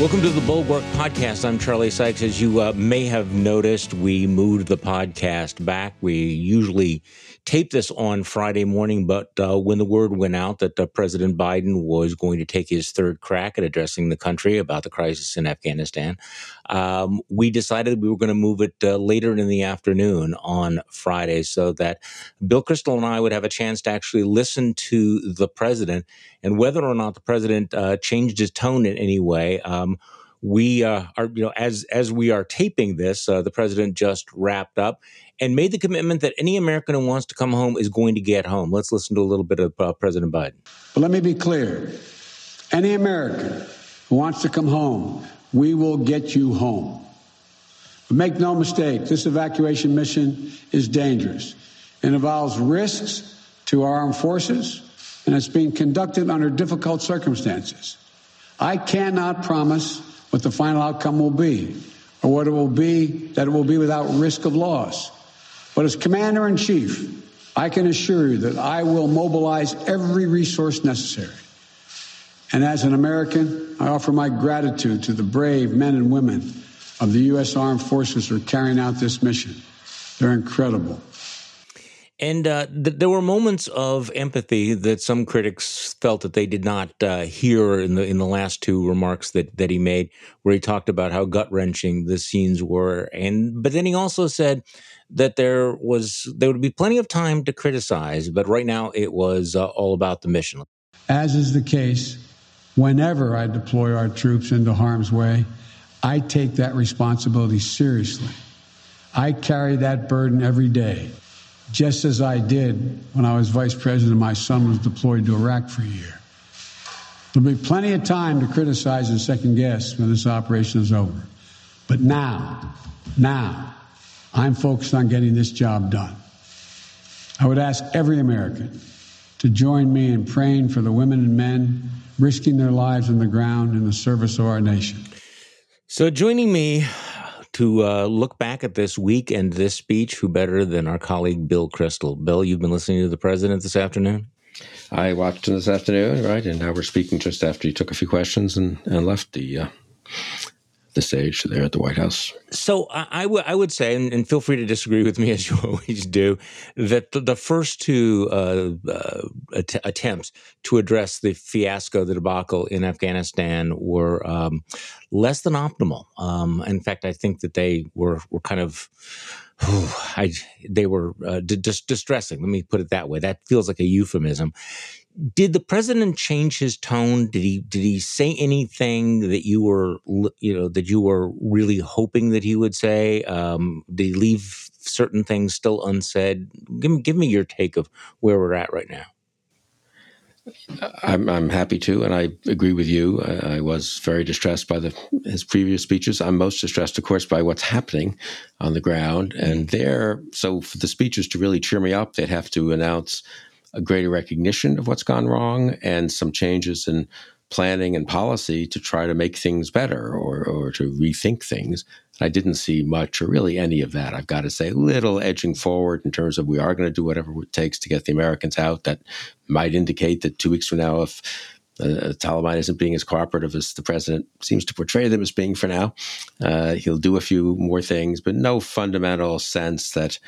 Welcome to the Bulwark Podcast. I'm Charlie Sykes. As you uh, may have noticed, we moved the podcast back. We usually tape this on Friday morning, but uh, when the word went out that uh, President Biden was going to take his third crack at addressing the country about the crisis in Afghanistan, um, we decided we were going to move it uh, later in the afternoon on Friday so that Bill Kristol and I would have a chance to actually listen to the president and whether or not the president uh, changed his tone in any way. Um, we uh, are, you know, as as we are taping this, uh, the president just wrapped up and made the commitment that any American who wants to come home is going to get home. Let's listen to a little bit of uh, President Biden. But let me be clear: any American who wants to come home, we will get you home. But make no mistake, this evacuation mission is dangerous. It involves risks to our armed forces, and it's being conducted under difficult circumstances. I cannot promise what the final outcome will be, or what it will be, that it will be without risk of loss. But as Commander in Chief, I can assure you that I will mobilize every resource necessary. And as an American, I offer my gratitude to the brave men and women of the U.S. Armed Forces who are carrying out this mission. They're incredible. And uh, th- there were moments of empathy that some critics felt that they did not uh, hear in the in the last two remarks that that he made, where he talked about how gut wrenching the scenes were, and but then he also said that there was there would be plenty of time to criticize, but right now it was uh, all about the mission. As is the case, whenever I deploy our troops into harm's way, I take that responsibility seriously. I carry that burden every day just as I did when I was vice president. My son was deployed to Iraq for a year. There'll be plenty of time to criticize and second guess when this operation is over. But now, now, I'm focused on getting this job done. I would ask every American to join me in praying for the women and men risking their lives on the ground in the service of our nation. So, joining me to uh, look back at this week and this speech, who better than our colleague Bill Kristol? Bill, you've been listening to the president this afternoon? I watched him this afternoon, right? And now we're speaking just after he took a few questions and, and left the uh, the stage there at the White House. So I, would say, and, and, feel free to disagree with me as you always do, that the, the first two uh, uh, att- attempts to address the fiasco, the debacle in Afghanistan, were um, less than optimal. Um, in fact, I think that they were were kind of. I, they were uh, d- distressing. Let me put it that way. That feels like a euphemism did the president change his tone did he did he say anything that you were you know that you were really hoping that he would say um, did he leave certain things still unsaid give me give me your take of where we're at right now I'm, I'm happy to, and I agree with you. I, I, was very distressed by the his previous speeches. I'm most distressed, of course, by what's happening on the ground. And there, so for the speeches to really cheer me up, they'd have to announce a greater recognition of what's gone wrong and some changes in planning and policy to try to make things better or, or to rethink things. I didn't see much or really any of that. I've got to say, little edging forward in terms of we are going to do whatever it takes to get the Americans out. That might indicate that two weeks from now, if uh, Taliban isn't being as cooperative as the president seems to portray them as being for now, uh, he'll do a few more things, but no fundamental sense that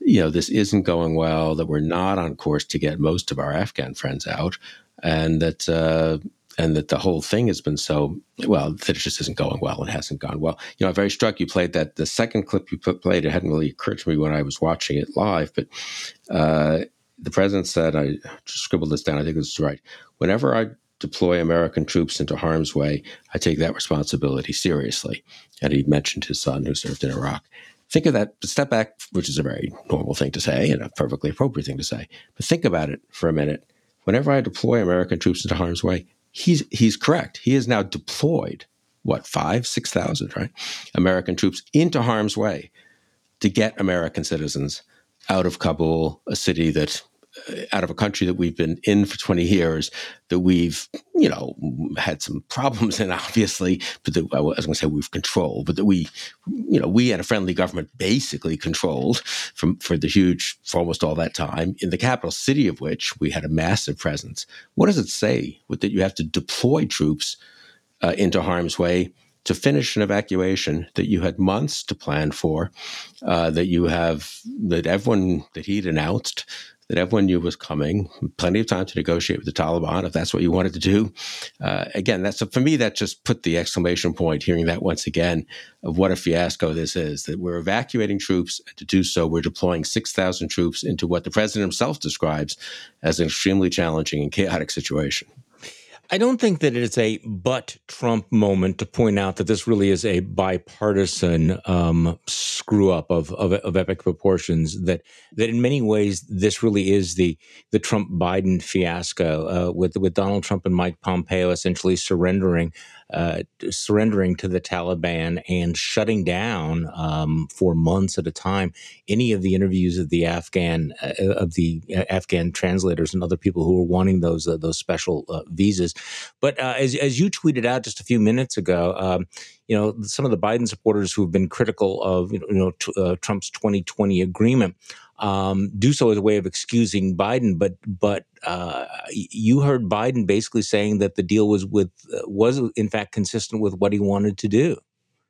you know, this isn't going well, that we're not on course to get most of our Afghan friends out, and that uh, and that the whole thing has been so well that it just isn't going well. It hasn't gone well. You know, I'm very struck. You played that the second clip you put, played. It hadn't really occurred to me when I was watching it live, but uh, the president said, I just scribbled this down. I think this is right. Whenever I deploy American troops into harm's way, I take that responsibility seriously. And he mentioned his son who served in Iraq think of that, step back, which is a very normal thing to say and a perfectly appropriate thing to say. But think about it for a minute. Whenever I deploy American troops into harm's way, he's he's correct. He has now deployed what five, six thousand, right? American troops into harm's way to get American citizens out of Kabul, a city that out of a country that we've been in for 20 years that we've you know had some problems in obviously but that I was going to say we've controlled but that we you know we and a friendly government basically controlled from for the huge for almost all that time in the capital city of which we had a massive presence. What does it say with that you have to deploy troops uh, into harm's way to finish an evacuation that you had months to plan for, uh, that you have that everyone that he'd announced that everyone knew was coming. Plenty of time to negotiate with the Taliban if that's what you wanted to do. Uh, again, that's for me. That just put the exclamation point. Hearing that once again of what a fiasco this is. That we're evacuating troops, and to do so, we're deploying six thousand troops into what the president himself describes as an extremely challenging and chaotic situation. I don't think that it's a but Trump moment to point out that this really is a bipartisan um, screw up of, of, of epic proportions. That that in many ways this really is the the Trump Biden fiasco uh, with with Donald Trump and Mike Pompeo essentially surrendering uh, surrendering to the Taliban and shutting down um, for months at a time any of the interviews of the Afghan uh, of the uh, Afghan translators and other people who were wanting those uh, those special uh, visas. But uh, as as you tweeted out just a few minutes ago. Um, you know, some of the Biden supporters who have been critical of you know, t- Trump's 2020 agreement um, do so as a way of excusing Biden. But but uh, you heard Biden basically saying that the deal was with uh, was in fact consistent with what he wanted to do.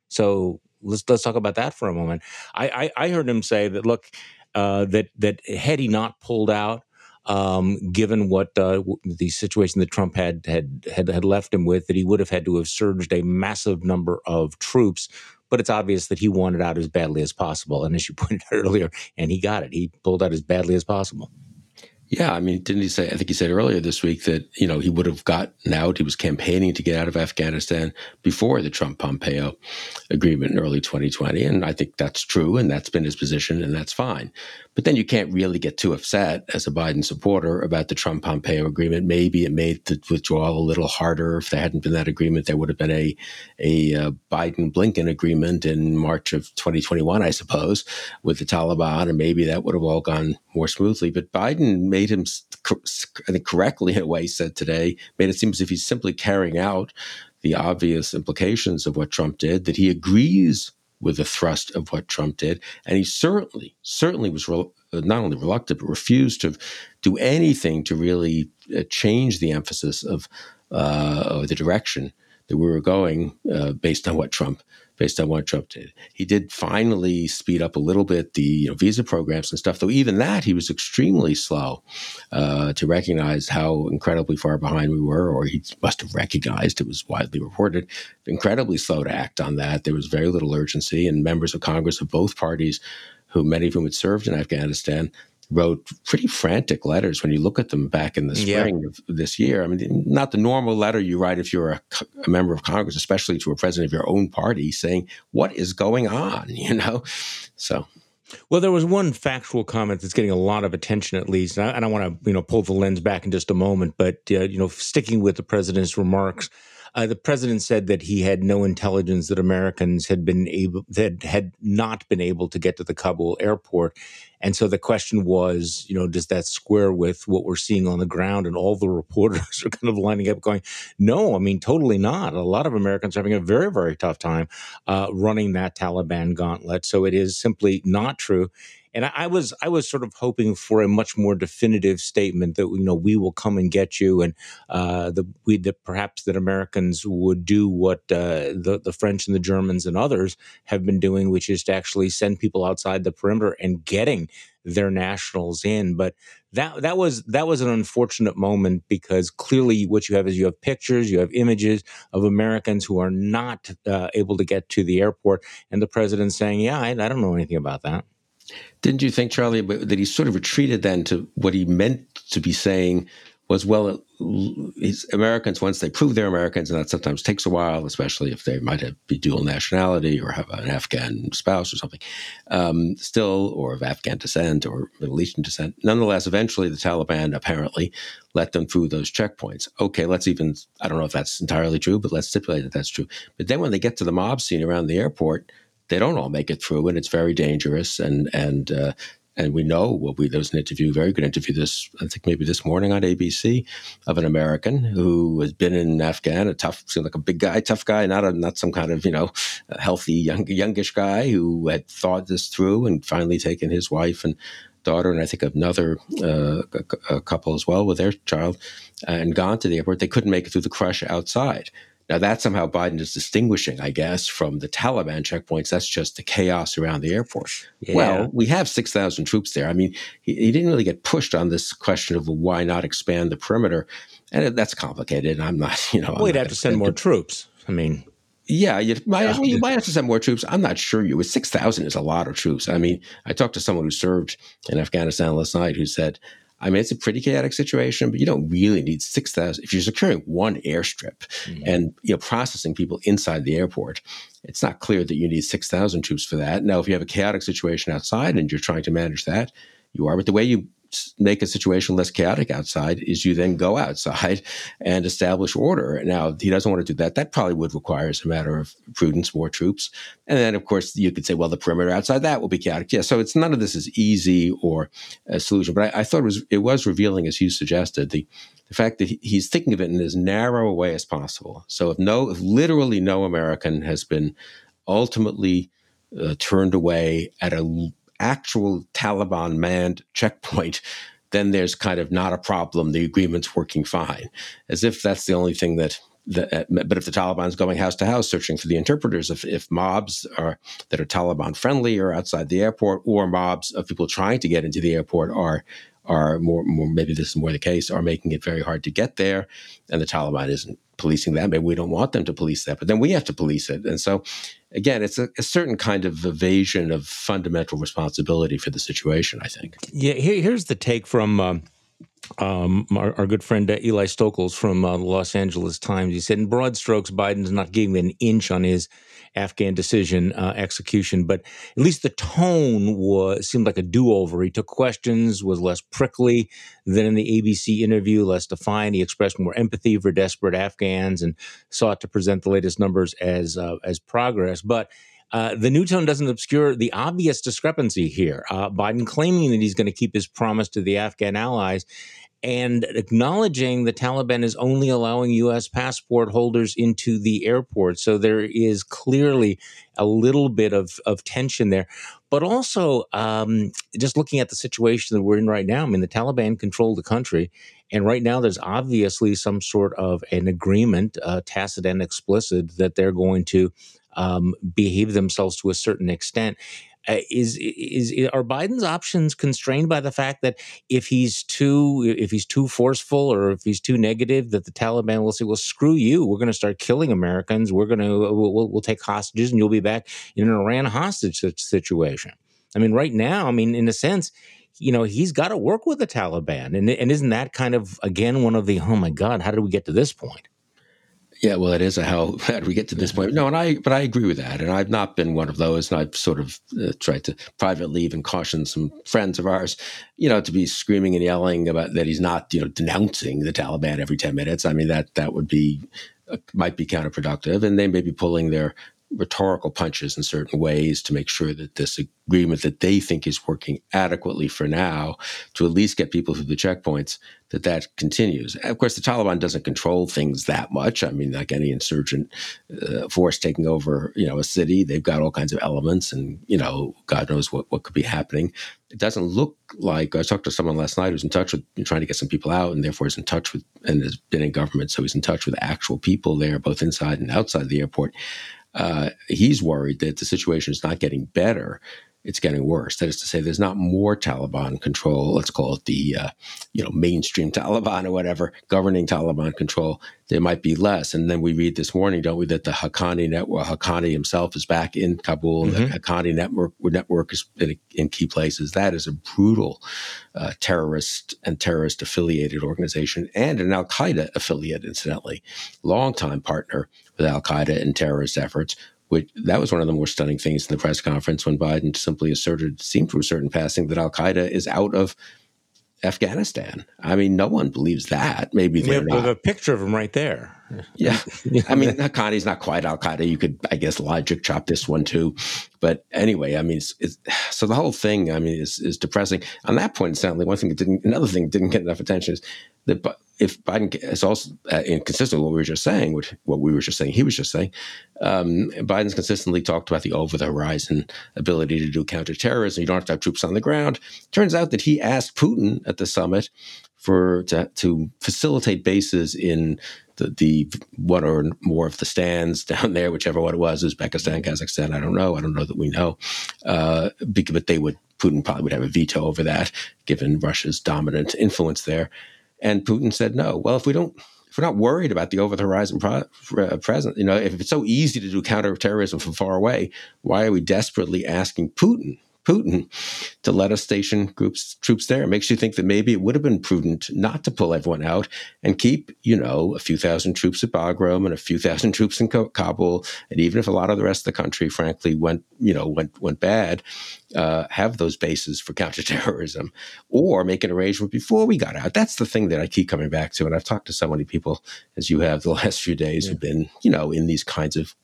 So let's let's talk about that for a moment. I I, I heard him say that look uh, that that had he not pulled out. Um, given what uh, the situation that Trump had, had had had left him with, that he would have had to have surged a massive number of troops but it's obvious that he wanted out as badly as possible. And as you pointed out earlier, and he got it. He pulled out as badly as possible. Yeah, I mean, didn't he say? I think he said earlier this week that you know he would have gotten out. He was campaigning to get out of Afghanistan before the Trump Pompeo agreement in early 2020, and I think that's true, and that's been his position, and that's fine. But then you can't really get too upset as a Biden supporter about the Trump Pompeo agreement. Maybe it made the withdrawal a little harder. If there hadn't been that agreement, there would have been a a uh, Biden Blinken agreement in March of 2021, I suppose, with the Taliban, and maybe that would have all gone more smoothly. But Biden made him, I think, correctly in way, he said today, made it seem as if he's simply carrying out the obvious implications of what Trump did, that he agrees with the thrust of what Trump did. And he certainly, certainly was re- not only reluctant, but refused to do anything to really uh, change the emphasis of uh, the direction that we were going uh, based on what Trump based on what Trump did. He did finally speed up a little bit the you know, visa programs and stuff, though even that he was extremely slow uh, to recognize how incredibly far behind we were, or he must have recognized it was widely reported, incredibly slow to act on that. There was very little urgency, and members of Congress of both parties who many of whom had served in Afghanistan wrote pretty frantic letters when you look at them back in the spring yeah. of this year. I mean, not the normal letter you write if you're a, a, member of Congress, especially to a president of your own party, saying, What is going on? You know? So. Well, there was one factual comment that's getting a lot of attention, at least, and I, I want to, you know, pull the lens back in just a moment. But uh, you know, sticking with the president's remarks, uh, the president said that he had no intelligence that Americans had been able that had not been able to get to the Kabul airport, and so the question was, you know, does that square with what we're seeing on the ground? And all the reporters are kind of lining up, going, "No, I mean, totally not." A lot of Americans are having a very, very tough time uh, running that Taliban gauntlet. So it is simply not true. And I, I, was I was sort of hoping for a much more definitive statement that you know we will come and get you, and uh, the we that perhaps that Americans would do what uh, the the French and the Germans and others have been doing, which is to actually send people outside the perimeter and getting their nationals in. But that that was that was an unfortunate moment because clearly what you have is you have pictures, you have images of Americans who are not uh, able to get to the airport, and the president saying, "Yeah, I, I don't know anything about that." Didn't you think, Charlie, that he sort of retreated then to what he meant to be saying was, well, Americans, once they prove they're Americans, and that sometimes takes a while, especially if they might have be dual nationality or have an Afghan spouse or something, um, still, or of Afghan descent or Middle Eastern descent. Nonetheless, eventually the Taliban apparently let them through those checkpoints. Okay, let's even, I don't know if that's entirely true, but let's stipulate that that's true. But then when they get to the mob scene around the airport, they don't all make it through, and it's very dangerous. And and uh, and we know well, we, there was an interview, very good interview this I think maybe this morning on ABC of an American who has been in Afghan, a tough, seemed like a big guy, tough guy, not a not some kind of you know healthy young youngish guy who had thought this through and finally taken his wife and daughter and I think another uh, a, a couple as well with their child and gone to the airport. They couldn't make it through the crush outside Now, that somehow Biden is distinguishing, I guess, from the Taliban checkpoints. That's just the chaos around the airport. Yeah. Well, we have 6,000 troops there. I mean, he, he, didn't really get pushed on this question of why not expand the perimeter. And that's complicated. I'm not, you know. We'd have to send more troops. I mean, yeah, you might, well, you might have to send more troops. I'm not sure you. With 6,000 is a lot of troops. I mean, I talked to someone who served in Afghanistan last night who said, I mean, it's a pretty chaotic situation, but you don't really need 6,000. If you're securing one airstrip mm-hmm. and, you know, processing people inside the airport, it's not clear that you need 6,000 troops for that. Now, if you have a chaotic situation outside and you're trying to manage that, you are. But the way you make a situation less chaotic outside is you then go outside and establish order. Now, he doesn't want to do that. That probably would require, as a matter of prudence, more troops. And then, of course, you could say, well, the perimeter outside that will be chaotic. Yeah. So it's none of this is easy or a solution. But I, I thought it was it was revealing, as you suggested, the the fact that he's thinking of it in as narrow a way as possible. So if no, if literally no American has been ultimately uh, turned away at a actual Taliban manned checkpoint, then there's kind of not a problem. The agreement's working fine, as if that's the only thing that. that uh, but if the Taliban's going house to house searching for the interpreters, if, if mobs are that are Taliban friendly are outside the airport, or mobs of people trying to get into the airport are are more, more maybe this is more the case, are making it very hard to get there, and the Taliban isn't policing that. Maybe we don't want them to police that, but then we have to police it. And so, again, it's a, a certain kind of evasion of fundamental responsibility for the situation. I think. Yeah, here, here's the take from. Um, um, our, our, good friend uh, Eli Stokols from uh, the Los Angeles Times. He said, in broad strokes, Biden's not giving an inch on his Afghan decision uh, execution, but at least the tone was seemed like a do-over. He took questions, was less prickly than in the ABC interview, less defiant. He expressed more empathy for desperate Afghans and sought to present the latest numbers as uh, as progress, but. Uh, the new tone doesn't obscure the obvious discrepancy here. Uh, Biden claiming that he's going to keep his promise to the Afghan allies and acknowledging the Taliban is only allowing U.S. passport holders into the airport. So there is clearly a little bit of, of tension there. But also, um, just looking at the situation that we're in right now, I mean, the Taliban control the country. And right now, there's obviously some sort of an agreement, uh, tacit and explicit, that they're going to um, behave themselves to a certain extent. Uh, is, is is are Biden's options constrained by the fact that if he's too if he's too forceful or if he's too negative, that the Taliban will say, "Well, screw you. We're going to start killing Americans. We're going to we'll, we'll, take hostages, and you'll be back in an Iran hostage situation." I mean, right now, I mean, in a sense, you know, he's got to work with the Taliban, and and isn't that kind of again one of the oh my god, how did we get to this point? Yeah, well, it is a how how we get to this point? No, and I but I agree with that, and I've not been one of those, and I've sort of uh, tried to privately even caution some friends of ours, you know, to be screaming and yelling about that he's not, you know, denouncing the Taliban every ten minutes. I mean that that would be uh, might be counterproductive, and they may be pulling their rhetorical punches in certain ways to make sure that this agreement that they think is working adequately for now to at least get people through the checkpoints that that continues. Of course the taliban doesn't control things that much. I mean like any insurgent uh, force taking over you know a city they've got all kinds of elements and you know god knows what, what could be happening. It doesn't look like i talked to someone last night who's in touch with trying to get some people out and therefore is in touch with and has been in government so he's in touch with actual people there both inside and outside the airport uh, he's worried that the situation is not getting better it's getting worse. That is to say, there's not more Taliban control. Let's call it the uh, you know mainstream Taliban or whatever governing Taliban control. There might be less. And then we read this morning, don't we, that the Haqqani network, Haqqani himself is back in Kabul. Mm-hmm. The Haqqani network network is in, in, key places. That is a brutal uh, terrorist and terrorist affiliated organization and an Al Qaeda affiliate, incidentally, longtime partner with Al Qaeda and terrorist efforts which that was one of the more stunning things in the press conference when Biden simply asserted, seemed to assert in passing, that Al Qaeda is out of Afghanistan. I mean, no one believes that. Maybe they're we have, a picture of him right there. Yeah, I mean, Haqqani's not quite Al Qaeda. You could, I guess, logic chop this one too. But anyway, I mean, it's, it's, so the whole thing, I mean, is is depressing. On that point, certainly one thing that didn't, another thing that didn't get enough attention is that if Biden is also uh, inconsistent with what we were just saying, which what we were just saying, he was just saying, um, Biden's consistently talked about the over the horizon ability to do counterterrorism. You don't have to have troops on the ground. Turns out that he asked Putin at the summit for to, to facilitate bases in the, the one or more of the stands down there, whichever one it was, Uzbekistan, Kazakhstan. I don't know. I don't know that we know, uh, but they would Putin probably would have a veto over that, given Russia's dominant influence there. And Putin said no. Well, if we don't if we're not worried about the over the horizon pro- uh, present, you know, if it's so easy to do counterterrorism from far away, why are we desperately asking Putin Putin to let us station groups troops there. It makes you think that maybe it would have been prudent not to pull everyone out and keep, you know, a few thousand troops at Bagram and a few thousand troops in Kabul, and even if a lot of the rest of the country, frankly, went, you know, went went bad, uh, have those bases for counterterrorism, or make an arrangement before we got out. That's the thing that I keep coming back to, and I've talked to so many people as you have the last few days yeah. who've been, you know, in these kinds of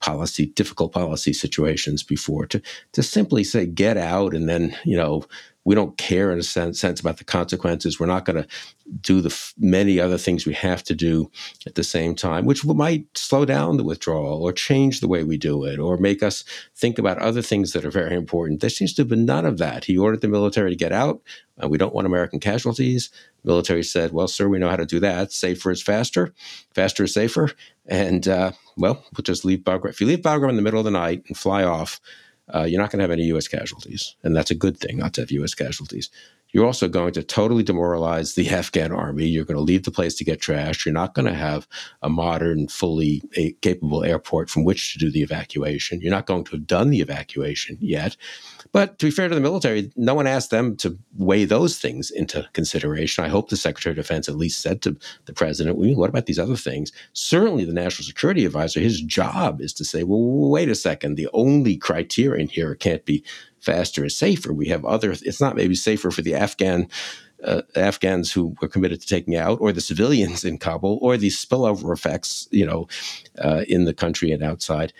policy, difficult policy situations before to to simply say get out and then you know we don't care in a sense, sense about the consequences. We're not going to do the f- many other things we have to do at the same time, which might slow down the withdrawal or change the way we do it or make us think about other things that are very important. There seems to have been none of that. He ordered the military to get out. Uh, we don't want American casualties. Military said, well, sir, we know how to do that. Safer is faster. Faster is safer. And, uh, well, we'll just leave Bagram. If you leave Bagram in the middle of the night and fly off, uh, you're not going to have any U.S. casualties. And that's a good thing not to have U.S. casualties. You're also going to totally demoralize the Afghan army. You're going to leave the place to get trashed. You're not going to have a modern, fully capable airport from which to do the evacuation. You're not going to have done the evacuation yet. But to be fair to the military, no one asked them to weigh those things into consideration. I hope the Secretary of Defense at least said to the president, well, what about these other things? Certainly, the National Security Advisor, his job is to say, well, wait a second, the only criterion here can't be faster is safer. We have other, it's not maybe safer for the Afghan. Uh, Afghans who were committed to taking out, or the civilians in Kabul, or these spillover effects, you know, uh, in the country and outside.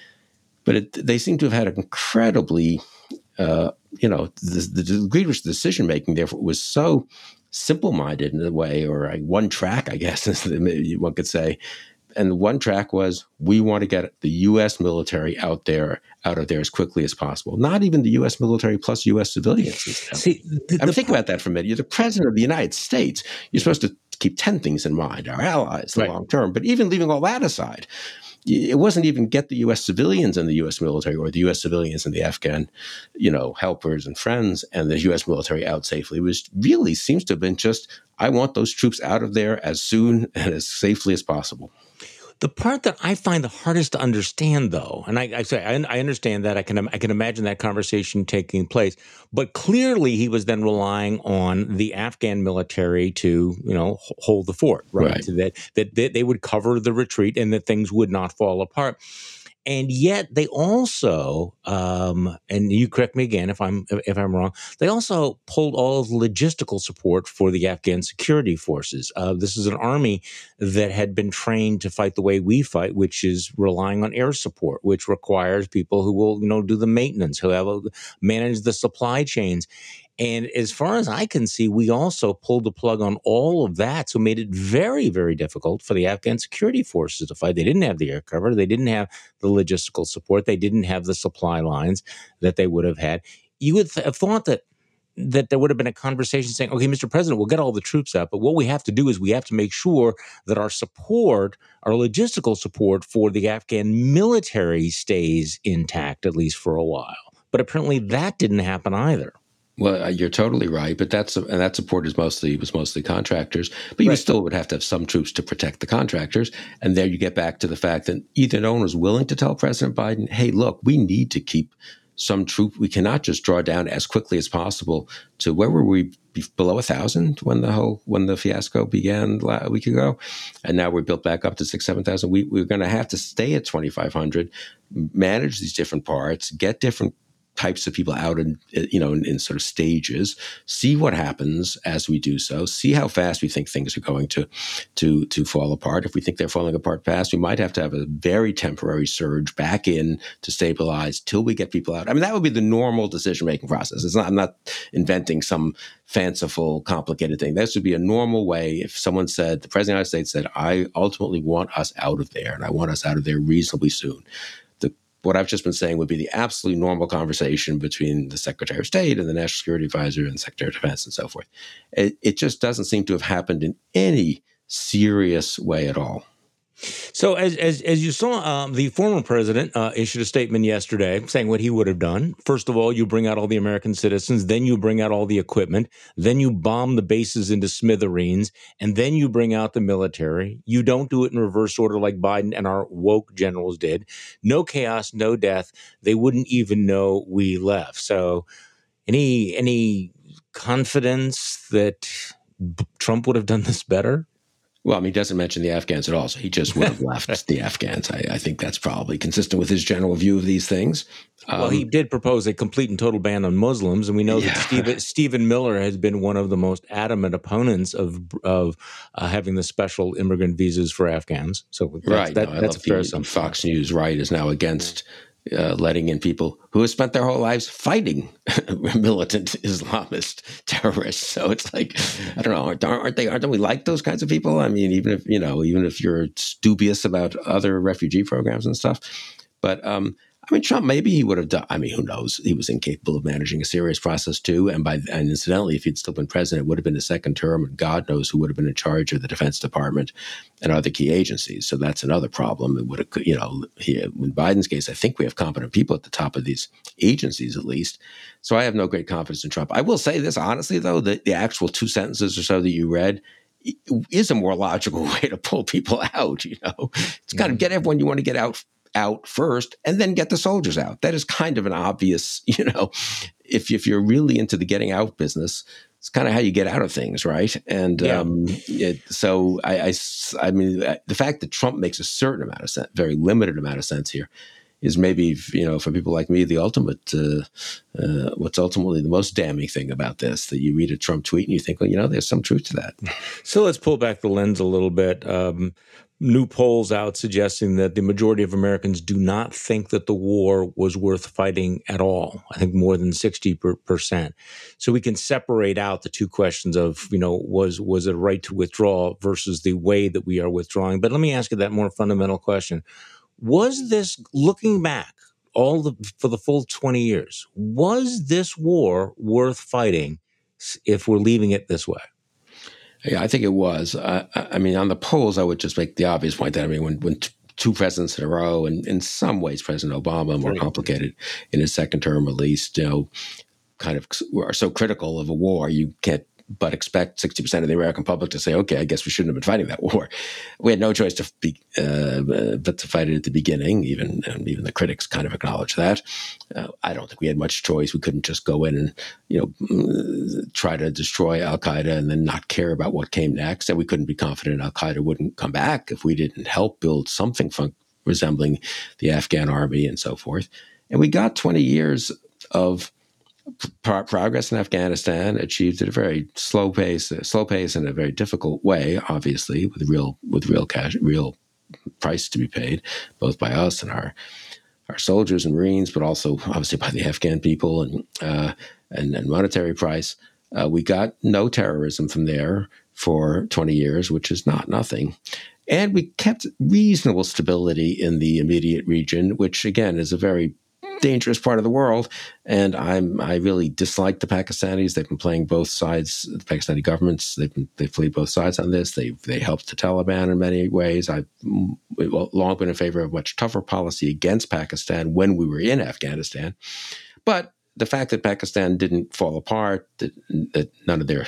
But it, they seem to have had an incredibly uh, you know, the, the degree to which the decision making therefore was so simple minded in a way, or one track, I guess, one could say. And one track was we want to get the U.S. military out there, out of there as quickly as possible. Not even the U.S. military plus U.S. civilians. See, the, I mean, think about that for a minute. You're the president of the United States. You're supposed to keep ten things in mind: our allies, the right. long term. But even leaving all that aside, it wasn't even get the U.S. civilians and the U.S. military or the U.S. civilians and the Afghan, you know, helpers and friends and the U.S. military out safely. It was really seems to have been just, I want those troops out of there as soon and as safely as possible. The part that I find the hardest to understand, though, and I, I say I, I, understand that I can I can imagine that conversation taking place, but clearly he was then relying on the Afghan military to you know hold the fort, right? right. That, that that they would cover the retreat and that things would not fall apart and yet they also um, and you correct me again if i'm if i'm wrong they also pulled all of the logistical support for the afghan security forces. Uh, this is an army that had been trained to fight the way we fight which is relying on air support which requires people who will you know do the maintenance who have manage the supply chains and as far as I can see, we also pulled the plug on all of that. So made it very, very difficult for the Afghan security forces to fight. They didn't have the air cover. They didn't have the logistical support. They didn't have the supply lines that they would have had. You would th- have thought that that there would have been a conversation saying, okay, Mr. President, we'll get all the troops out, but what we have to do is we have to make sure that our support, our logistical support for the Afghan military stays intact, at least for a while. But apparently that didn't happen either. Well, uh, you're totally right, but that's and that support is mostly was mostly contractors. But you right. still would have to have some troops to protect the contractors. And there you get back to the fact that either no one was willing to tell President Biden, "Hey, look, we need to keep some troop. We cannot just draw down as quickly as possible to where were we below a thousand when the whole when the fiasco began a week ago, and now we're built back up to six seven thousand. We, we're going to have to stay at twenty five hundred, manage these different parts, get different types of people out in eh, you know in, in, sort of stages. See what happens as we do so. See how fast we think things are going to to to fall apart. If we think they're falling apart fast we might have to have a very temporary surge back in to stabilize till we get people out. I mean that would be the normal decision making process. It's not i'm not inventing some fanciful complicated thing. This would be a normal way. If someone said the president of the united states said i ultimately want us out of there and i want us out of there reasonably soon what I've just been saying would be the absolutely normal conversation between the Secretary of State and the National Security Advisor and the Secretary of Defense and so forth. It, it just doesn't seem to have happened in any serious way at all. So, as as, as you saw, um, the former president uh, issued a statement yesterday saying what he would have done. First of all, you bring out all the American citizens, then you bring out all the equipment, then you bomb the bases into smithereens, and then you bring out the military. You don't do it in reverse order like Biden and our woke generals did. No chaos, no death. They wouldn't even know we left. So, any any confidence that Trump would have done this better? Well, I mean, he doesn't mention the Afghans at all, so he just would have left the Afghans. I, I, think that's probably consistent with his general view of these things. Um, well, he um, did propose a complete and total ban on Muslims, and we know yeah. that Stephen, Stephen, Miller has been one of the most adamant opponents of of uh, having the special immigrant visas for Afghans. So that's, right, that, no, that's a fair assumption. Fox News right is now against uh, letting in people who have spent their whole lives fighting militant Islamist terrorists. So it's like, I don't know, aren't, aren't they? Aren't we like those kinds of people? I mean, even if you know, even if you're dubious about other refugee programs and stuff, but um, I mean, Trump maybe he would have done. I mean, who knows? He was incapable of managing a serious process too. And by and incidentally, if he'd still been president, it would have been a second term, and God knows who would have been in charge of the Defense Department and other key agencies. So that's another problem. It would have, you know, he, in Biden's case, I think we have competent people at the top of these agencies at least. So I have no great confidence in Trump. I will say this honestly, though, that the actual two sentences or so that you read is a more logical way to pull people out. You know, it's kind of get everyone you want to get out out first and then get the soldiers out. That is kind of an obvious, you know, if, if you're really into the getting out business, it's kind of how you get out of things, right? And yeah. um, it, so I, I, I mean, the fact that Trump makes a certain amount of sense, very limited amount of sense here, is maybe you know for people like me the ultimate uh, uh, what's ultimately the most damning thing about this that you read a Trump tweet and you think well you know there's some truth to that. So let's pull back the lens a little bit. Um, new polls out suggesting that the majority of Americans do not think that the war was worth fighting at all. I think more than 60%. So we can separate out the two questions of, you know, was was it a right to withdraw versus the way that we are withdrawing. But let me ask you that more fundamental question. Was this looking back all the for the full 20 years, was this war worth fighting if we're leaving it this way? Yeah, I think it was. Uh, I mean, on the polls, I would just make the obvious point that I mean, when when t- two presidents in a row, and in some ways, President Obama more complicated in his second term, at least, you know, kind of are so critical of a war, you can't but expect 60% of the American public to say, okay, I guess we shouldn't have been fighting that war. We had no choice to be, uh, but to fight it at the beginning. Even even the critics kind of acknowledge that. Uh, I don't think we had much choice. We couldn't just go in and you know mm, try to destroy Al Qaeda and then not care about what came next. And we couldn't be confident Al Qaeda wouldn't come back if we didn't help build something fun- resembling the Afghan army and so forth. And we got 20 years of pro- progress in Afghanistan achieved at a very slow pace, slow pace in a very difficult way, obviously, with real with real cash, real price to be paid, both by us and our our soldiers and Marines, but also obviously by the Afghan people and uh, and, and, monetary price. Uh, we got no terrorism from there for 20 years, which is not nothing. And we kept reasonable stability in the immediate region, which again is a very dangerous part of the world. And I'm I really dislike the Pakistanis. They've been playing both sides. The Pakistani governments they've been, they've played both sides on this. They they helped the Taliban in many ways. I've long been in favor of much tougher policy against Pakistan when we were in Afghanistan, but the fact that Pakistan didn't fall apart, that, that, none of their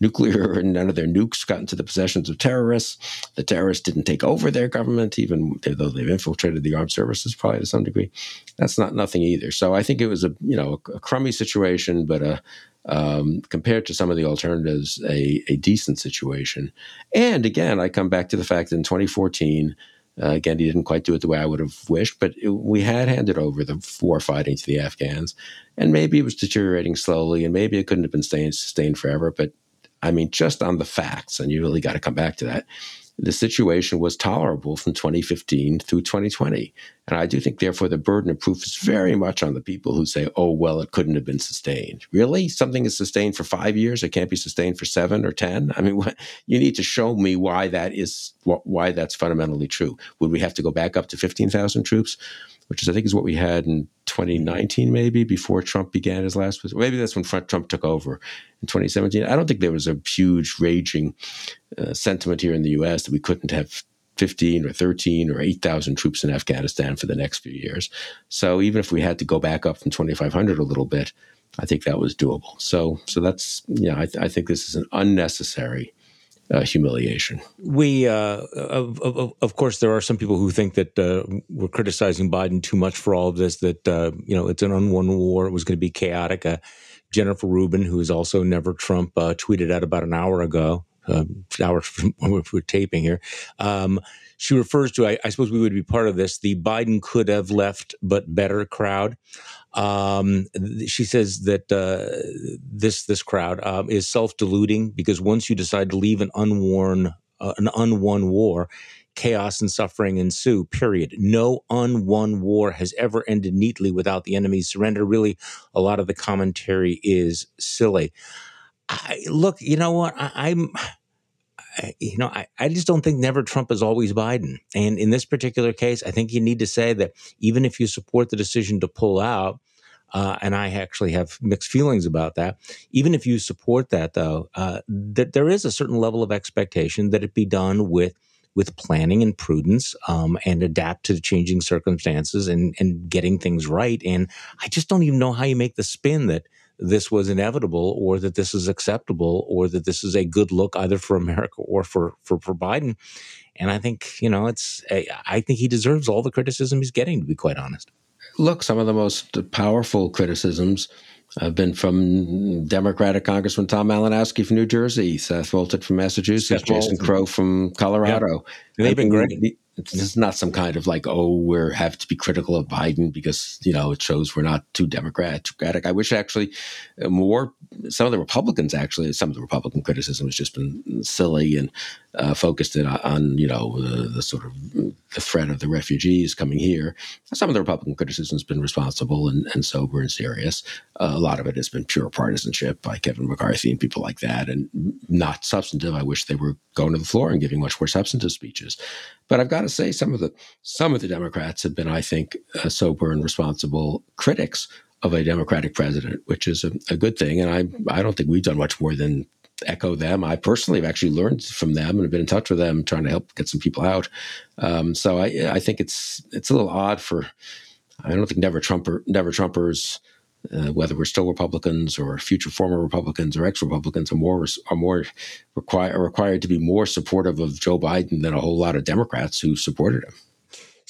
nuclear and none of their nukes got into the possessions of terrorists, the terrorists didn't take over their government, even though they've infiltrated the armed services probably to some degree, that's not nothing either. So I think it was a you know a, a crummy situation, but a um, compared to some of the alternatives, a, a decent situation. And again, I come back to the fact that in 2014 uh, again, he didn't quite do it the way I would have wished, but it, we had handed over the war fighting to the Afghans, and maybe it was deteriorating slowly, and maybe it couldn't have been staying, sustained forever. But I mean, just on the facts, and you really got to come back to that the situation was tolerable from 2015 through 2020. And I do think, therefore, the burden of proof is very much on the people who say, oh, well, it couldn't have been sustained. Really? Something is sustained for five years, it can't be sustained for seven or 10? I mean, what, you need to show me why that is, why that's fundamentally true. Would we have to go back up to 15,000 troops? which is I think is what we had in 2019, maybe before Trump began his last. Maybe that's when Trump took over in 2017. I don't think there was a huge raging uh, sentiment here in the U.S. that we couldn't have 15 or 13 or 8,000 troops in Afghanistan for the next few years. So even if we had to go back up from 2,500 a little bit, I think that was doable. So, so that's yeah. I, th- I think this is an unnecessary uh, humiliation. We, uh, of, of, of, course, there are some people who think that uh, we're criticizing Biden too much for all of this. That uh, you know, it's an unwon war. It was going to be chaotic. Uh, Jennifer Rubin, who is also never Trump, uh, tweeted out about an hour ago, hours from when we're taping here. Um, she refers to, I, I, suppose we would be part of this, the Biden could have left but better crowd. Um, she says that uh, this this crowd um, is self deluding because once you decide to leave an unworn uh, an unwon war, chaos and suffering ensue. Period. No unwon war has ever ended neatly without the enemy's surrender. Really, a lot of the commentary is silly. I, look, you know what? I, I'm you know, I, I just don't think never Trump is always Biden. And in this particular case, I think you need to say that even if you support the decision to pull out, uh, and I actually have mixed feelings about that. Even if you support that, though, uh, that there is a certain level of expectation that it be done with with planning and prudence um, and adapt to the changing circumstances and and getting things right. And I just don't even know how you make the spin that this was inevitable or that this is acceptable or that this is a good look either for America or for, for, for Biden. And I think, you know, it's, I think he deserves all the criticism he's getting, to be quite honest. Look, some of the most powerful criticisms have been from Democratic Congressman Tom Malinowski from New Jersey, Seth Moulton from Massachusetts, Seth Jason Crow from Colorado. Yeah. They've been great this is not some kind of like, oh, we're have to be critical of Biden because you know it shows we're not too democratic. I wish actually uh, more some of the Republicans actually some of the Republican criticism has just been silly and uh, focused it on you know the, the, sort of the threat of the refugees coming here. Some of the Republican criticism has been responsible and, and sober and serious. Uh, a lot of it has been pure partisanship by Kevin McCarthy and people like that, and not substantive. I wish they were going to the floor and giving much more substantive speeches. But I've got to say, some of the some of the Democrats have been, I think, uh, sober and responsible critics of a Democratic president, which is a, a good thing. And I I don't think we've done much more than echo them. I personally have actually learned from them and have been in touch with them, trying to help get some people out. Um, so I, I think it's it's a little odd for I don't think never Trumper never Trumpers. Uh, whether we're still Republicans or future former Republicans or ex-Republicans, are more are more require, required to be more supportive of Joe Biden than a whole lot of Democrats who supported him.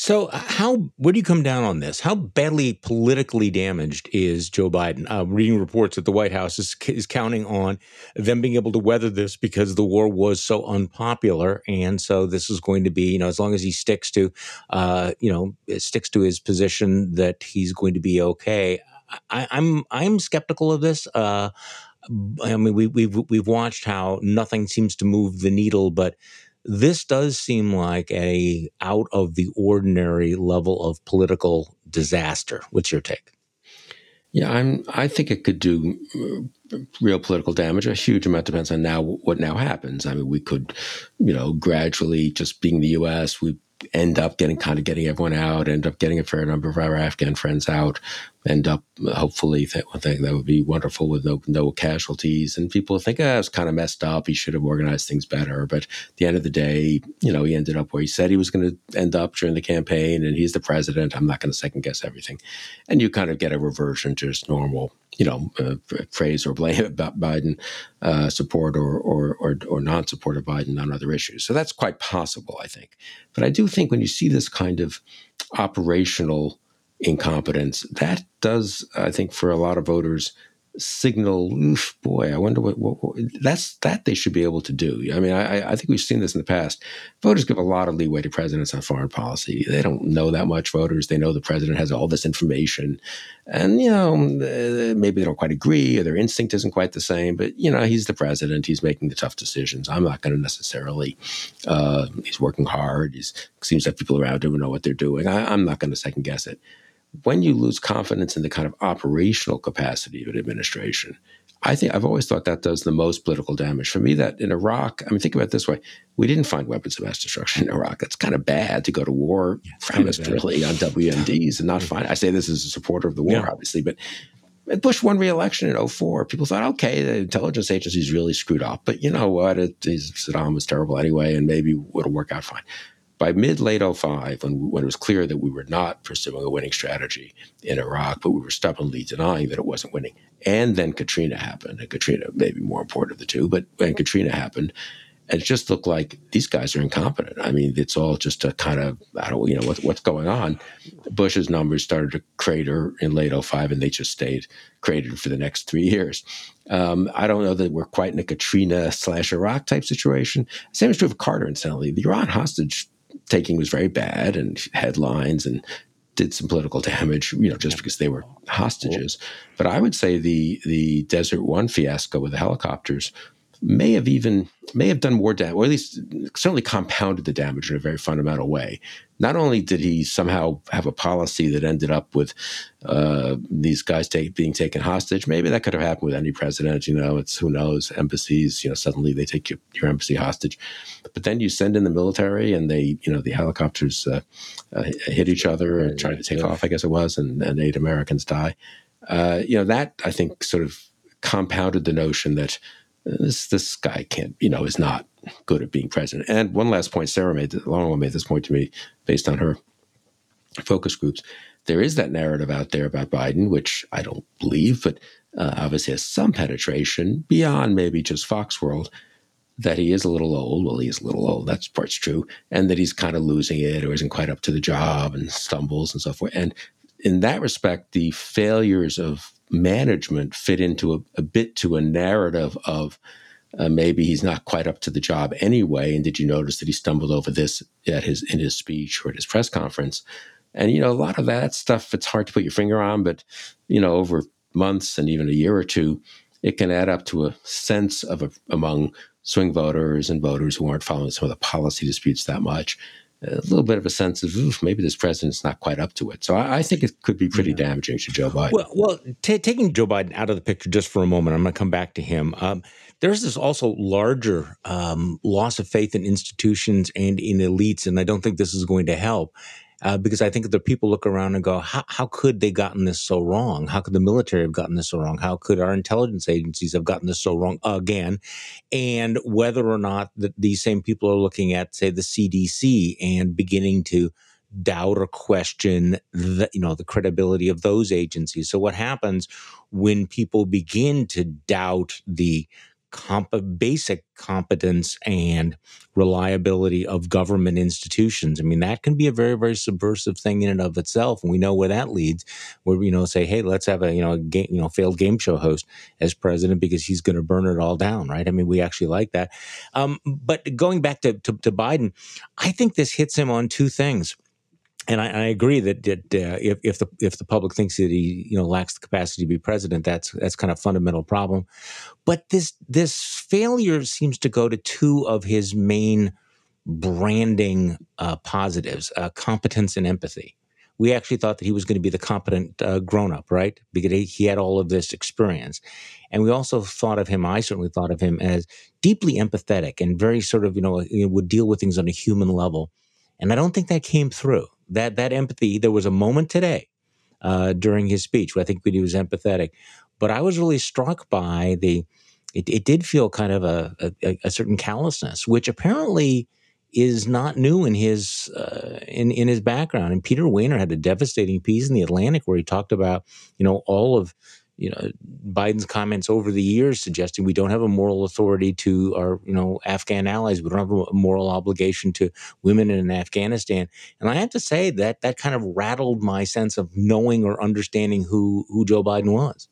So, how where do you come down on this? How badly politically damaged is Joe Biden? Uh, reading reports that the White House is, is counting on them being able to weather this because the war was so unpopular, and so this is going to be, you know, as long as he sticks to, uh, you know, sticks to his position that he's going to be okay. I, am I'm, I'm skeptical of this. Uh, I mean, we, we've we've watched how nothing seems to move the needle, but this does seem like a out of the ordinary level of political disaster. What's your take? Yeah, I'm. I think it could do uh, real political damage. A huge amount depends on now what now happens. I mean, we could, you know, gradually just being the U.S. We end up getting kind of getting everyone out, end up getting a fair number of our Afghan friends out, end up hopefully that thing that would be wonderful with no no casualties. And people think, ah, it's kind of messed up. He should have organized things better. But at the end of the day, you know, he ended up where he said he was going to end up during the campaign, and he's the president. I'm not going to second guess everything. And you kind of get a reversion to just normal you know, uh, praise or blame about Biden uh, support or, or, or, or non support of Biden on other issues. So that's quite possible, I think. But I do think when you see this kind of operational incompetence, that does, I think, for a lot of voters, signal, oof, boy, I wonder what, what, what, that's that they should be able to do. I mean, I, I think we've seen this in the past. Voters give a lot of leeway to presidents on foreign policy. They don't know that much. Voters they know the president has all this information, and you know maybe they don't quite agree or their instinct isn't quite the same. But you know he's the president. He's making the tough decisions. I'm not going to necessarily. Uh, he's working hard. He seems like people around him who know what they're doing. I, I'm not going to second guess it when you lose confidence in the kind of operational capacity of an administration, I think I've always thought that does the most political damage. For me, that in Iraq, I mean, think about it this way: we didn't find weapons of mass destruction in Iraq. That's kind of bad to go to war premised on WMDs and not find. I say this as a supporter of the war, yeah. obviously, but Bush won re-election in 04. People thought, okay, the intelligence agencies really screwed up, but you know what? It, Saddam was terrible anyway, and maybe it'll work out fine. By mid late 05, when, when it was clear that we were not pursuing a winning strategy in Iraq, but we were stubbornly denying that it wasn't winning, and then Katrina happened, and Katrina may be more important of the two, but when Katrina happened, it just looked like these guys are incompetent. I mean, it's all just a kind of I don't you know what, what's going on. Bush's numbers started to crater in late 05, and they just stayed cratered for the next three years. Um, I don't know that we're quite in a Katrina slash Iraq type situation. Same is true of Carter, incidentally. The Iran hostage taking was very bad and headlines and did some political damage, you know, just because they were hostages. But I would say the the Desert One fiasco with the helicopters may have even may have done more damage, or at least certainly compounded the damage in a very fundamental way. Not only did he somehow have a policy that ended up with uh, these guys take, being taken hostage, maybe that could have happened with any president. You know, it's who knows. Embassies, you know, suddenly they take your, your embassy hostage, but then you send in the military, and they, you know, the helicopters uh, uh, hit each other and tried to take off. I guess it was, and, and eight Americans die. Uh, you know, that I think sort of compounded the notion that this this guy can't, you know, is not good at being president. And one last point, Sarah made, Lauren made this point to me based on her focus groups. There is that narrative out there about Biden, which I don't believe, but uh, obviously has some penetration beyond maybe just Fox World. That he is a little old. Well, he is a little old. That's part's true, and that he's kind of losing it or isn't quite up to the job and stumbles and so forth. And in that respect, the failures of management fit into a, a bit to a narrative of uh, maybe he's not quite up to the job anyway. And did you notice that he stumbled over this at his in his speech or at his press conference? And you know, a lot of that stuff it's hard to put your finger on, but you know, over months and even a year or two, it can add up to a sense of a, among swing voters and voters who aren't following some of the policy disputes that much a little bit of a sense of Oof, maybe this president's not quite up to it. So I, I think it could be pretty yeah. damaging to Joe Biden. Well, well t- taking Joe Biden out of the picture just for a moment, I'm going to come back to him. Um, there's this also larger um, loss of faith in institutions and in elites, and I don't think this is going to help uh, because I think the people look around and go, how, could they gotten this so wrong? How could the military have gotten this so wrong? How could our intelligence agencies have gotten this so wrong again? And whether or not that these same people are looking at, say, the CDC and beginning to doubt or question the you know the credibility of those agencies so what happens when people begin to doubt the comp- basic competence and reliability of government institutions. I mean, that can be a very, very subversive thing in and of itself. And we know where that leads, where, you know, say, hey, let's have a, you know, a game, you know, failed game show host as president because he's going to burn it all down, right? I mean, we actually like that. Um, but going back to, to, to Biden, I think this hits him on two things and I, I, agree that, that uh, if, if the if the public thinks that he you know lacks the capacity to be president, that's that's kind of a fundamental problem. But this this failure seems to go to two of his main branding uh, positives: uh, competence and empathy. We actually thought that he was going to be the competent uh, grown up, right? Because he had all of this experience, and we also thought of him. I certainly thought of him as deeply empathetic and very sort of you know would deal with things on a human level. And I don't think that came through that that empathy. There was a moment today uh, during his speech where I think he was empathetic, but I was really struck by the. It, it did feel kind of a, a, a certain callousness, which apparently is not new in his uh, in in his background. And Peter Wehner had a devastating piece in the Atlantic where he talked about you know all of you know Biden's comments over the years suggesting we don't have a moral authority to our you know Afghan allies. We don't have a moral obligation to women in Afghanistan. And I have to say that that kind of rattled my sense of knowing or understanding who who Joe Biden was.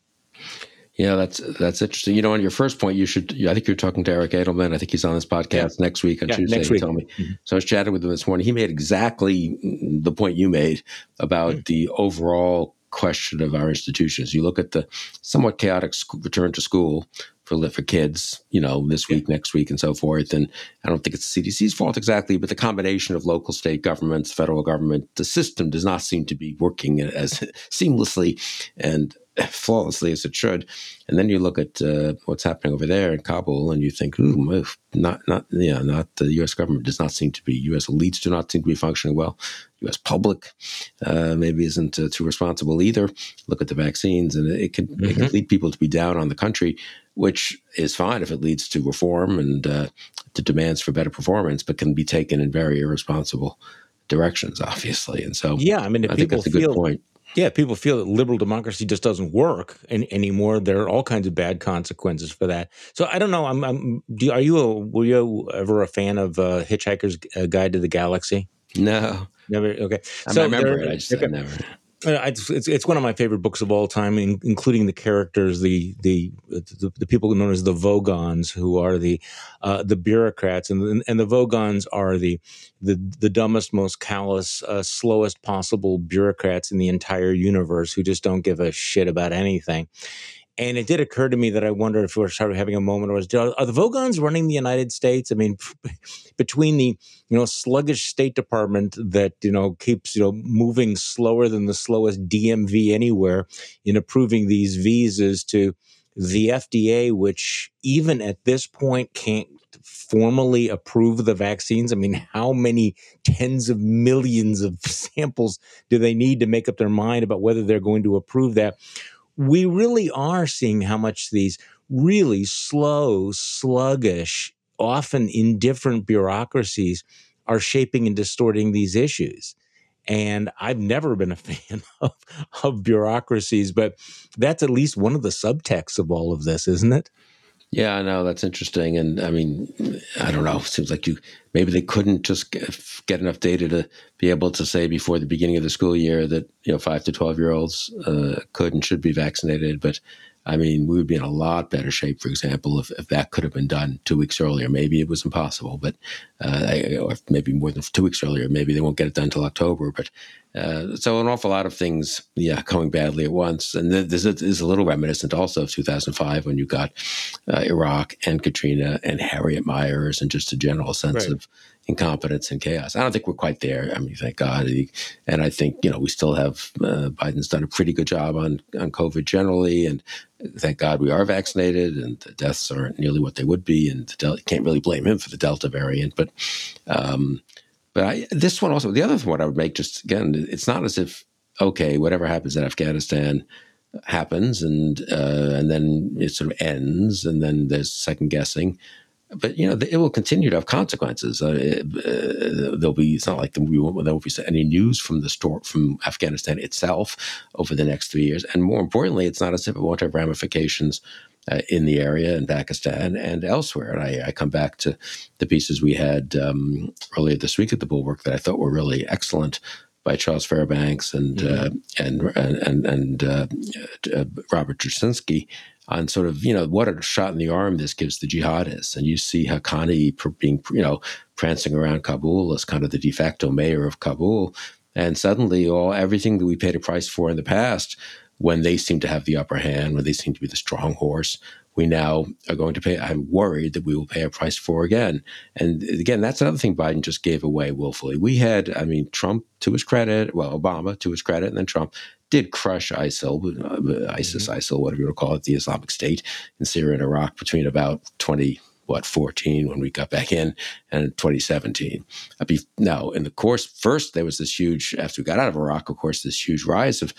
Yeah, that's that's interesting. You know, on your first point, you should. I think you're talking to Eric Edelman. I think he's on this podcast yeah. next week on yeah, Tuesday. Next week. Tell me. Mm-hmm. So I was chatting with him this morning. He made exactly the point you made about mm-hmm. the overall question of our institutions. You look at the somewhat chaotic return to school for for kids, you know, this week, yeah. next week, and so forth. And I don't think it's the CDC's fault exactly, but the combination of local, state governments, federal government, the system does not seem to be working as seamlessly. And flawlessly as it should. And then you look at uh, what's happening over there in Kabul, and you think, ooh, not not yeah, not the U.S. government does not seem to be U.S. elites do not seem to be functioning well. U.S. public uh, maybe isn't uh, too responsible either. Look at the vaccines, and it can, mm-hmm. it can lead people to be down on the country, which is fine if it leads to reform and uh, to demands for better performance, but can be taken in very irresponsible directions, obviously. And so, yeah, I mean, I people think that's a feel, good point. Yeah, people feel that liberal democracy just doesn't work any, anymore. There are all kinds of bad consequences for that. So I don't know. I'm. I'm do, are you? A, were you ever a fan of uh, Hitchhiker's Guide to the Galaxy? No, never. Okay, I so remember there, it. I just okay. never. Uh, it's, it's, one of my favorite books of all time, in, including the characters, the, the the the people known as the Vogons, who are the uh, the bureaucrats, and and the Vogons are the the the dumbest, most callous, uh, slowest possible bureaucrats in the entire universe, who just don't give a shit about anything. And it did occur to me that I wonder if we're sort of having a moment or are the Vogons running the United States? I mean, between the you know sluggish State Department that you know keeps you know moving slower than the slowest DMV anywhere in approving these visas to the FDA, which even at this point can't formally approve the vaccines? I mean, how many tens of millions of samples do they need to make up their mind about whether they're going to approve that? We really are seeing how much these really slow, sluggish, often indifferent bureaucracies are shaping and distorting these issues. And I've never been a fan of, of bureaucracies, but that's at least one of the subtexts of all of this, isn't it? Yeah, I know that's interesting, and I mean, I don't know. It seems like you maybe they couldn't just get, get, enough data to be able to say before the beginning of the school year that you know five to twelve year olds uh, could and should be vaccinated. But I mean, we would be in a lot better shape, for example, if, if that could have been done two weeks earlier. Maybe it was impossible, but uh, or maybe more than two weeks earlier. Maybe they won't get it done until October. But uh, so an awful lot of things, yeah, coming badly at once. And this is a little reminiscent also of 2005 when you got uh, Iraq and Katrina and Harriet Miers and just a general sense right. of incompetence and chaos. I don't think we're quite there. I mean, thank God. And I think you know we still have uh, Biden's done a pretty good job on on COVID generally, and thank God we are vaccinated, and the deaths aren't nearly what they would be, and Del- can't really blame him for the Delta variant, but. Um, but I, this one also, the other one I would make just again, it's not as if okay, whatever happens in Afghanistan happens, and uh, and then it sort of ends, and then there's second guessing but you know it will continue to have consequences. Uh, it, uh, there'll be it's not like there won't be any news from the store from Afghanistan itself over the next three years, and more importantly, it's not as if it won't have ramifications uh, in the area in Pakistan and elsewhere. And I, I come back to the pieces we had um, earlier this week at the Bulwark that I thought were really excellent by Charles Fairbanks and mm-hmm. uh, and and and uh, uh, Robert Jasinski on sort of you know what a shot in the arm this gives the jihadists, and you see Haqqani being you know prancing around Kabul as kind of the de facto mayor of Kabul, and suddenly all everything that we paid a price for in the past, when they seem to have the upper hand, when they seem to be the strong horse, we now are going to pay. I'm worried that we will pay a price for again. And again, that's another thing Biden just gave away willfully. We had, I mean, Trump to his credit, well, Obama to his credit, and then Trump did crush ISIL, uh, ISIS, mm-hmm. ISIL, whatever you want to call it, the Islamic State in Syria and Iraq between about 20, what, 14 when we got back in and 2017. Now, in the course, first there was this huge, after we got out of Iraq, of course, this huge rise of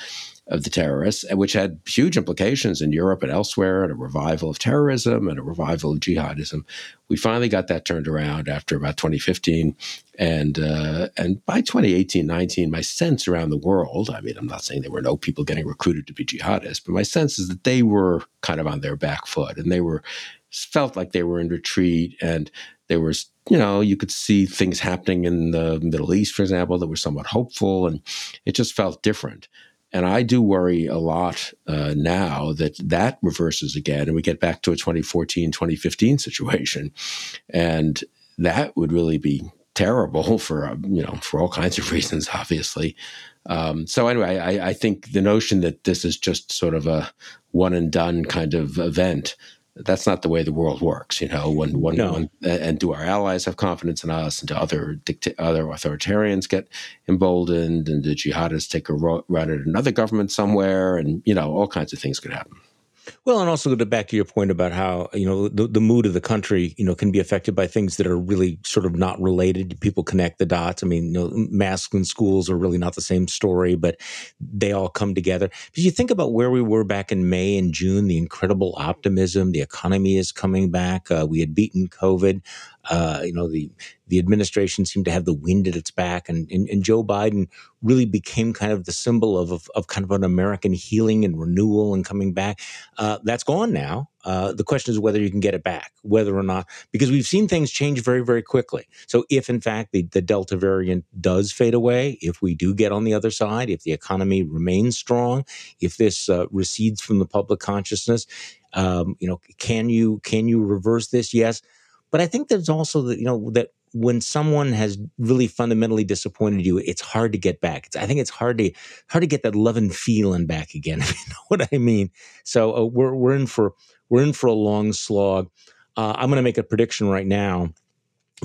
of the terrorists, which had huge implications in Europe and elsewhere, and a revival of terrorism and a revival of jihadism. We finally got that turned around after about 2015, and uh, and by 2018, 19, my sense around the world. I mean, I'm not saying there were no people getting recruited to be jihadists, but my sense is that they were kind of on their back foot, and they were felt like they were in retreat, and there was you know, you could see things happening in the Middle East, for example, that were somewhat hopeful, and it just felt different. And I do worry a lot uh, now that that reverses again and we get back to a 2014, 2015 situation. And that would really be terrible for, uh, you know, for all kinds of reasons, obviously. Um, so anyway, I, I, think the notion that this is just sort of a one and done kind of event that's not the way the world works. You know, when one, No. one and do our allies have confidence in us, and do other dicta- other authoritarians get emboldened, and do jihadists take a run at another government somewhere, and you know, all kinds of things could happen. Well, and also to back to your point about how you know the, the mood of the country, you know, can be affected by things that are really sort of not related. People connect the dots. I mean, you know, masks in schools are really not the same story, but they all come together. But you think about where we were back in May and June, the incredible optimism, the economy is coming back. Uh, we had beaten COVID. Uh, you know, the the administration seemed to have the wind at its back, and, and, and Joe Biden really became kind of the symbol of, of, of kind of an American healing and renewal and coming back. Uh, that's gone now. Uh, the question is whether you can get it back, whether or not, because we've seen things change very, very quickly. So, if in fact the, the Delta variant does fade away, if we do get on the other side, if the economy remains strong, if this uh, recedes from the public consciousness, um, you know, can you can you reverse this? Yes, but I think there's also that you know that when someone has really fundamentally disappointed you, it's hard to get back. It's, I think it's hard to hard to get that love and feeling back again. If you know what I mean. So uh, we're we're in for we're in for a long slog. Uh, I'm going to make a prediction right now,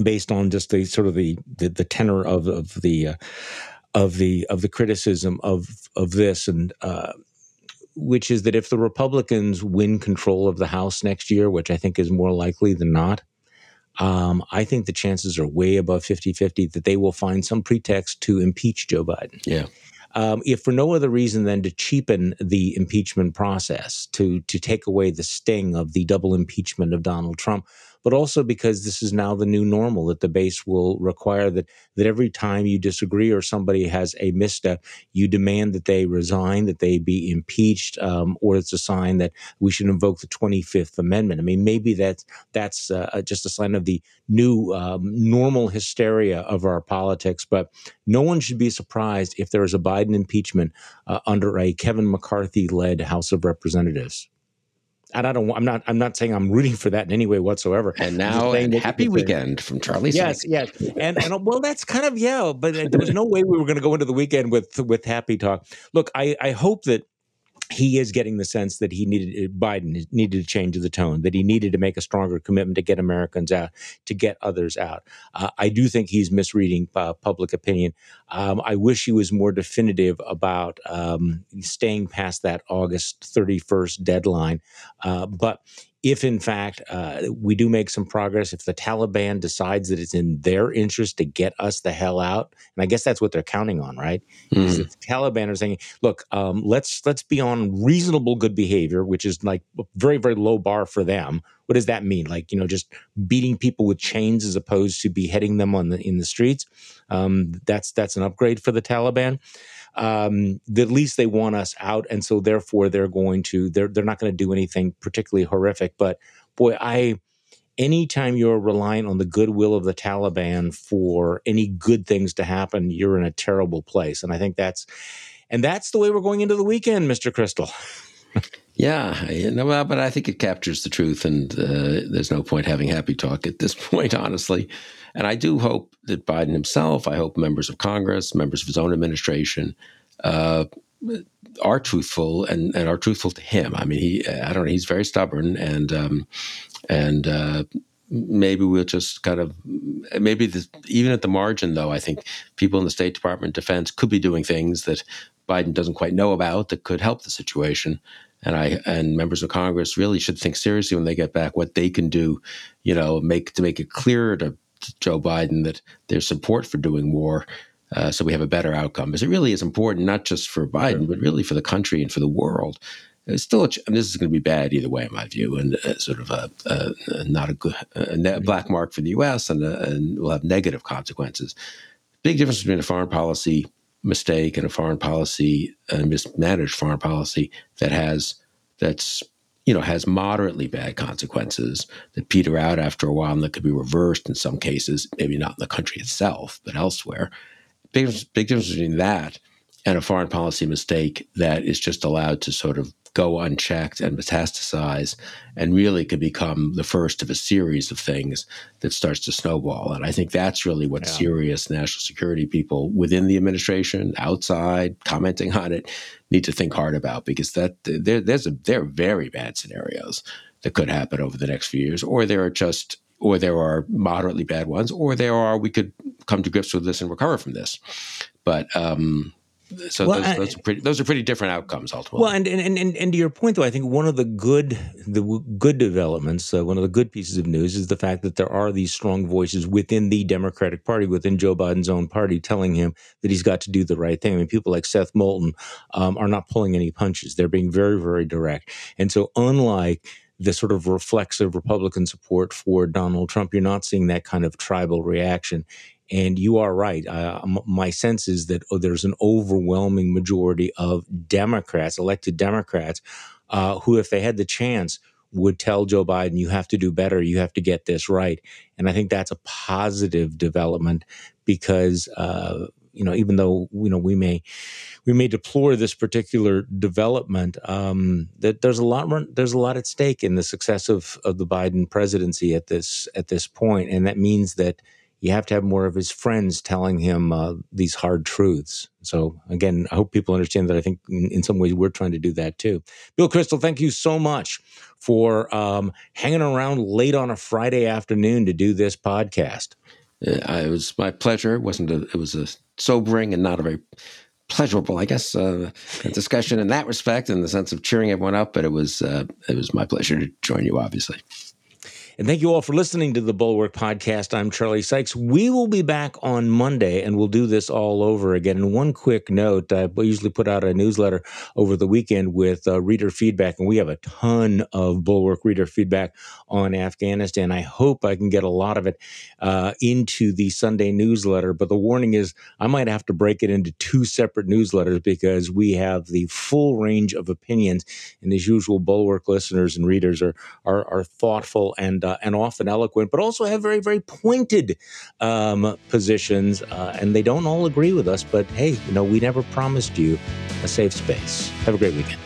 based on just the sort of the the, the tenor of of the uh, of the of the criticism of of this and. Uh, which is that if the Republicans win control of the House next year, which I think is more likely than not, um, I think the chances are way above 50 50 that they will find some pretext to impeach Joe Biden. Yeah. Um, if for no other reason than to cheapen the impeachment process, to to take away the sting of the double impeachment of Donald Trump, but also because this is now the new normal that the base will require that that every time you disagree or somebody has a misstep, you demand that they resign, that they be impeached, um, or it's a sign that we should invoke the Twenty Fifth Amendment. I mean, maybe that's that's uh, just a sign of the new um, normal hysteria of our politics, but no one should be surprised if there is a Biden impeachment uh, under a Kevin McCarthy led House of Representatives. And I don't. I'm not. I'm not saying I'm rooting for that in any way whatsoever. And now, and happy weekend from Charlie. Yes, Sykes. yes, and and well, that's kind of yeah. But uh, there was no way we were going to go into the weekend with with happy talk. Look, I I hope that he is getting the sense that he needed Biden needed to change the tone, that he needed to make a stronger commitment to get Americans out, to get others out. Uh, I do think he's misreading uh, public opinion. Um, I wish he was more definitive about um, staying past that August 31st deadline. Uh, but if in fact uh, we do make some progress, if the Taliban decides that it's in their interest to get us the hell out, and I guess that's what they're counting on, right? Is Mm. that the Taliban are saying, "Look, um, let's let's be on reasonable good behavior," which is like a very very low bar for them. What does that mean? Like you know, just beating people with chains as opposed to beheading them on the in the streets. Um, that's that's an upgrade for the Taliban um, at least they want us out, and so therefore they're going to they're they're not going to do anything particularly horrific. But boy, I anytime you're relying on the goodwill of the Taliban for any good things to happen, you're in a terrible place. And I think that's and that's the way we're going into the weekend, Mister Kristol. Yeah, know, but I think it captures the truth, and uh, there's no point having happy talk at this point, honestly. And I do hope that Biden himself, I hope members of Congress, members of his own administration, uh, are truthful and, and are truthful to him. I mean, he, I don't know, he's very stubborn, and um, and uh, maybe we'll just kind of maybe the, even at the margin, though, I think people in the State Department, Defense could be doing things that Biden doesn't quite know about that could help the situation and I and members of Congress really should think seriously when they get back what they can do, you know, make to make it clear to, to Joe Biden that there's support for doing more, uh, so we have a better outcome. Because it really is important, not just for Biden, but really for the country and for the world. It's still, a, ch- and this is going to be bad either way, in my view, and uh, sort of a, a, a not a good a ne- black mark for the U.S. and, uh, and will have negative consequences. Big difference between a foreign policy mistake and a foreign policy, a mismanaged foreign policy that has that's you know has moderately bad consequences that peter out after a while and that could be reversed in some cases, maybe not in the country itself, but elsewhere. Big, big difference between that and a foreign policy mistake that is just allowed to sort of go unchecked and metastasize and really could become the first of a series of things that starts to snowball. And I think that's really what Yeah. serious national security people within the administration, outside, commenting on it, need to think hard about because that there, there's a there are very bad scenarios that could happen over the next few years, or there are just or there are moderately bad ones, or there are we could come to grips with this and recover from this. But um, so well, those, those, are pretty, those are pretty different outcomes ultimately. Well, and, and and and to your point, though, I think one of the good the good developments, uh, one of the good pieces of news, is the fact that there are these strong voices within the Democratic Party, within Joe Biden's own party, telling him that he's got to do the right thing. I mean, people like Seth Moulton um, are not pulling any punches; they're being very, very direct. And so, unlike the sort of reflexive Republican support for Donald Trump, you're not seeing that kind of tribal reaction. And you are right. Uh, my sense is that oh, there's an overwhelming majority of Democrats, elected Democrats, uh, who, if they had the chance, would tell Joe Biden, you have to do better, you have to get this right. And I think that's a positive development because, uh, you know, even though, you know, we may, we may deplore this particular development, um, that there's a lot, there's a lot at stake in the success of, of the Biden presidency at this, at this point. And that means that, you have to have more of his friends telling him uh, these hard truths. So again, I hope people understand that. I think in, in, some ways we're trying to do that too. Bill Kristol, thank you so much for um, hanging around late on a Friday afternoon to do this podcast. Uh, it was my pleasure. It wasn't a, it was a sobering and not a very pleasurable, I guess, uh, discussion in that respect, in the sense of cheering everyone up. But it was uh, it was my pleasure to join you, obviously. And thank you all for listening to the Bulwark Podcast. I'm Charlie Sykes. We will be back on Monday and we'll do this all over again. And one quick note I usually put out a newsletter over the weekend with uh, reader feedback, and we have a ton of Bulwark reader feedback on Afghanistan. I hope I can get a lot of it uh, into the Sunday newsletter. But the warning is I might have to break it into two separate newsletters because we have the full range of opinions. And as usual, Bulwark listeners and readers are, are, are thoughtful and uh, and often eloquent, but also have very, very pointed um, positions. Uh, and they don't all agree with us, but hey, you know, we never promised you a safe space. Have a great weekend.